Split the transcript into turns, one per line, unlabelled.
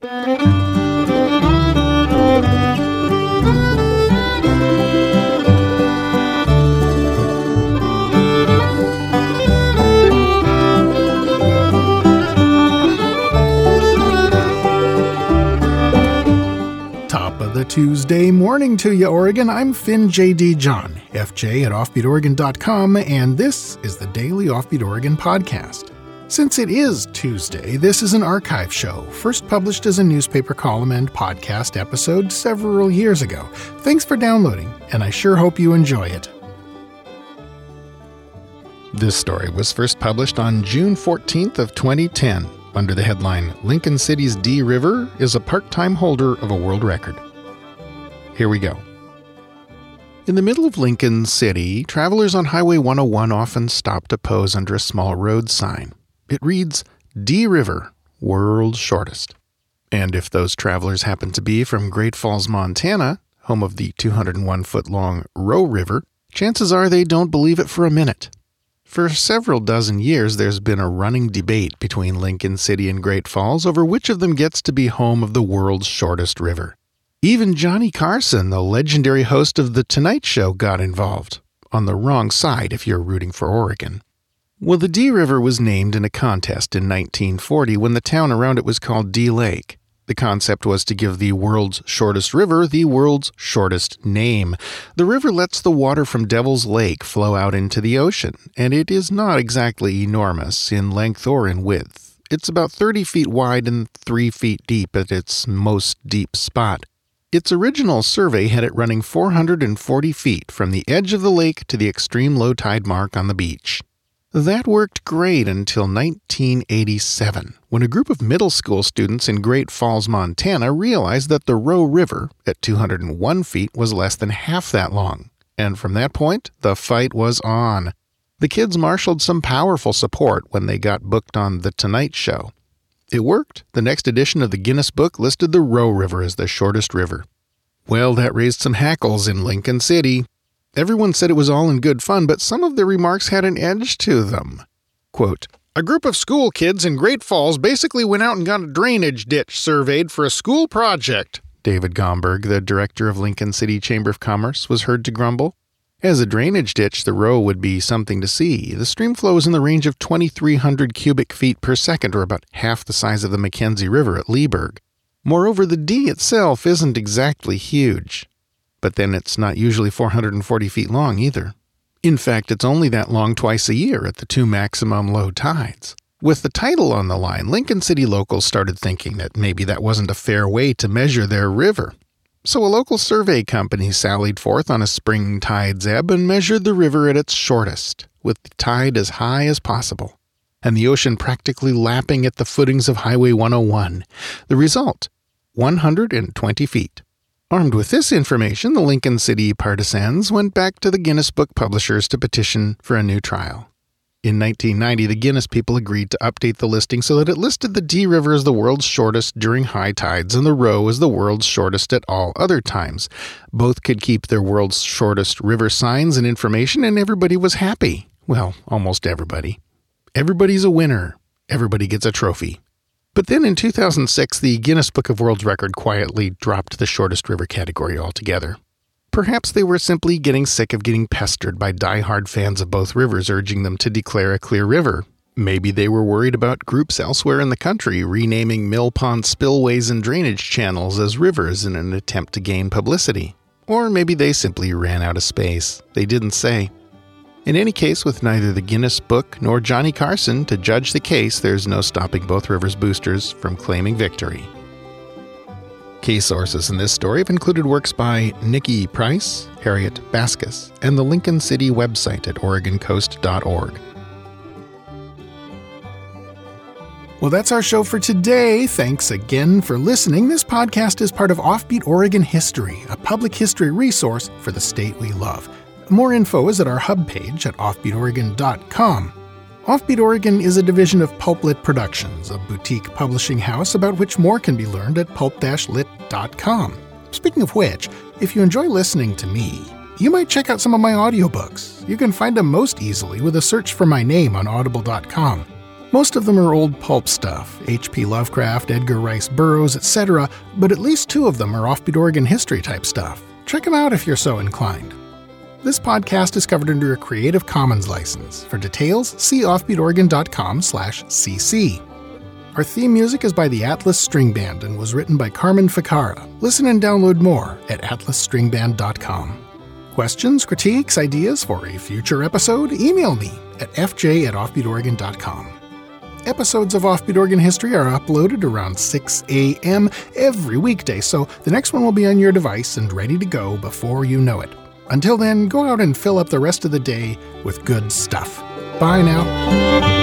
Top of the Tuesday morning to you, Oregon. I'm Finn J.D. John, FJ at OffbeatOregon.com, and this is the Daily Offbeat Oregon podcast. Since it is Tuesday, this is an archive show, first published as a newspaper column and podcast episode several years ago. Thanks for downloading, and I sure hope you enjoy it. This story was first published on June 14th of 2010 under the headline Lincoln City's D River is a part-time holder of a world record. Here we go. In the middle of Lincoln City, travelers on Highway 101 often stop to pose under a small road sign. It reads D River, world's shortest. And if those travelers happen to be from Great Falls, Montana, home of the 201 foot long Roe River, chances are they don't believe it for a minute. For several dozen years, there's been a running debate between Lincoln City and Great Falls over which of them gets to be home of the world's shortest river. Even Johnny Carson, the legendary host of The Tonight Show, got involved. On the wrong side if you're rooting for Oregon. Well, the D River was named in a contest in 1940 when the town around it was called Delake. The concept was to give the world's shortest river the world's shortest name. The river lets the water from Devil's Lake flow out into the ocean, and it is not exactly enormous in length or in width. It's about 30 feet wide and 3 feet deep at its most deep spot. Its original survey had it running 440 feet from the edge of the lake to the extreme low tide mark on the beach. That worked great until 1987, when a group of middle school students in Great Falls, Montana realized that the Roe River, at 201 feet, was less than half that long. And from that point, the fight was on. The kids marshaled some powerful support when they got booked on The Tonight Show. It worked. The next edition of the Guinness Book listed the Roe River as the shortest river. Well, that raised some hackles in Lincoln City. Everyone said it was all in good fun, but some of the remarks had an edge to them. Quote, a group of school kids in Great Falls basically went out and got a drainage ditch surveyed for a school project. David Gomberg, the director of Lincoln City Chamber of Commerce, was heard to grumble. As a drainage ditch, the Roe would be something to see. The stream flow is in the range of 2,300 cubic feet per second, or about half the size of the McKenzie River at Leaburg. Moreover, the D itself isn't exactly huge. But then it's not usually 440 feet long either. In fact, it's only that long twice a year at the two maximum low tides. With the tidal on the line, Lincoln City locals started thinking that maybe that wasn't a fair way to measure their river. So a local survey company sallied forth on a spring tide's ebb and measured the river at its shortest, with the tide as high as possible, and the ocean practically lapping at the footings of Highway 101. The result 120 feet. Armed with this information, the Lincoln City partisans went back to the Guinness Book publishers to petition for a new trial. In 1990, the Guinness people agreed to update the listing so that it listed the D River as the world's shortest during high tides and the Roe as the world's shortest at all other times. Both could keep their world's shortest river signs and information, and everybody was happy. Well, almost everybody. Everybody's a winner. Everybody gets a trophy. But then in 2006, the Guinness Book of World Record quietly dropped the shortest river category altogether. Perhaps they were simply getting sick of getting pestered by die-hard fans of both rivers urging them to declare a clear river. Maybe they were worried about groups elsewhere in the country renaming mill pond spillways and drainage channels as rivers in an attempt to gain publicity. Or maybe they simply ran out of space. They didn't say. In any case, with neither the Guinness Book nor Johnny Carson to judge the case, there's no stopping both Rivers boosters from claiming victory. Key sources in this story have included works by Nikki Price, Harriet Baskas, and the Lincoln City website at OregonCoast.org. Well, that's our show for today. Thanks again for listening. This podcast is part of Offbeat Oregon History, a public history resource for the state we love. More info is at our hub page at offbeatoregon.com. Offbeat Oregon is a division of Pulplit Productions, a boutique publishing house about which more can be learned at pulp-lit.com. Speaking of which, if you enjoy listening to me, you might check out some of my audiobooks. You can find them most easily with a search for my name on audible.com. Most of them are old pulp stuff H.P. Lovecraft, Edgar Rice Burroughs, etc., but at least two of them are offbeat Oregon history type stuff. Check them out if you're so inclined. This podcast is covered under a Creative Commons license. For details, see offbeatoregon.com/cc. Our theme music is by the Atlas String Band and was written by Carmen Ficara. Listen and download more at atlasstringband.com. Questions, critiques, ideas for a future episode? Email me at fj at offbeatoregon.com. Episodes of Offbeat Oregon History are uploaded around 6 a.m. every weekday, so the next one will be on your device and ready to go before you know it. Until then, go out and fill up the rest of the day with good stuff. Bye now.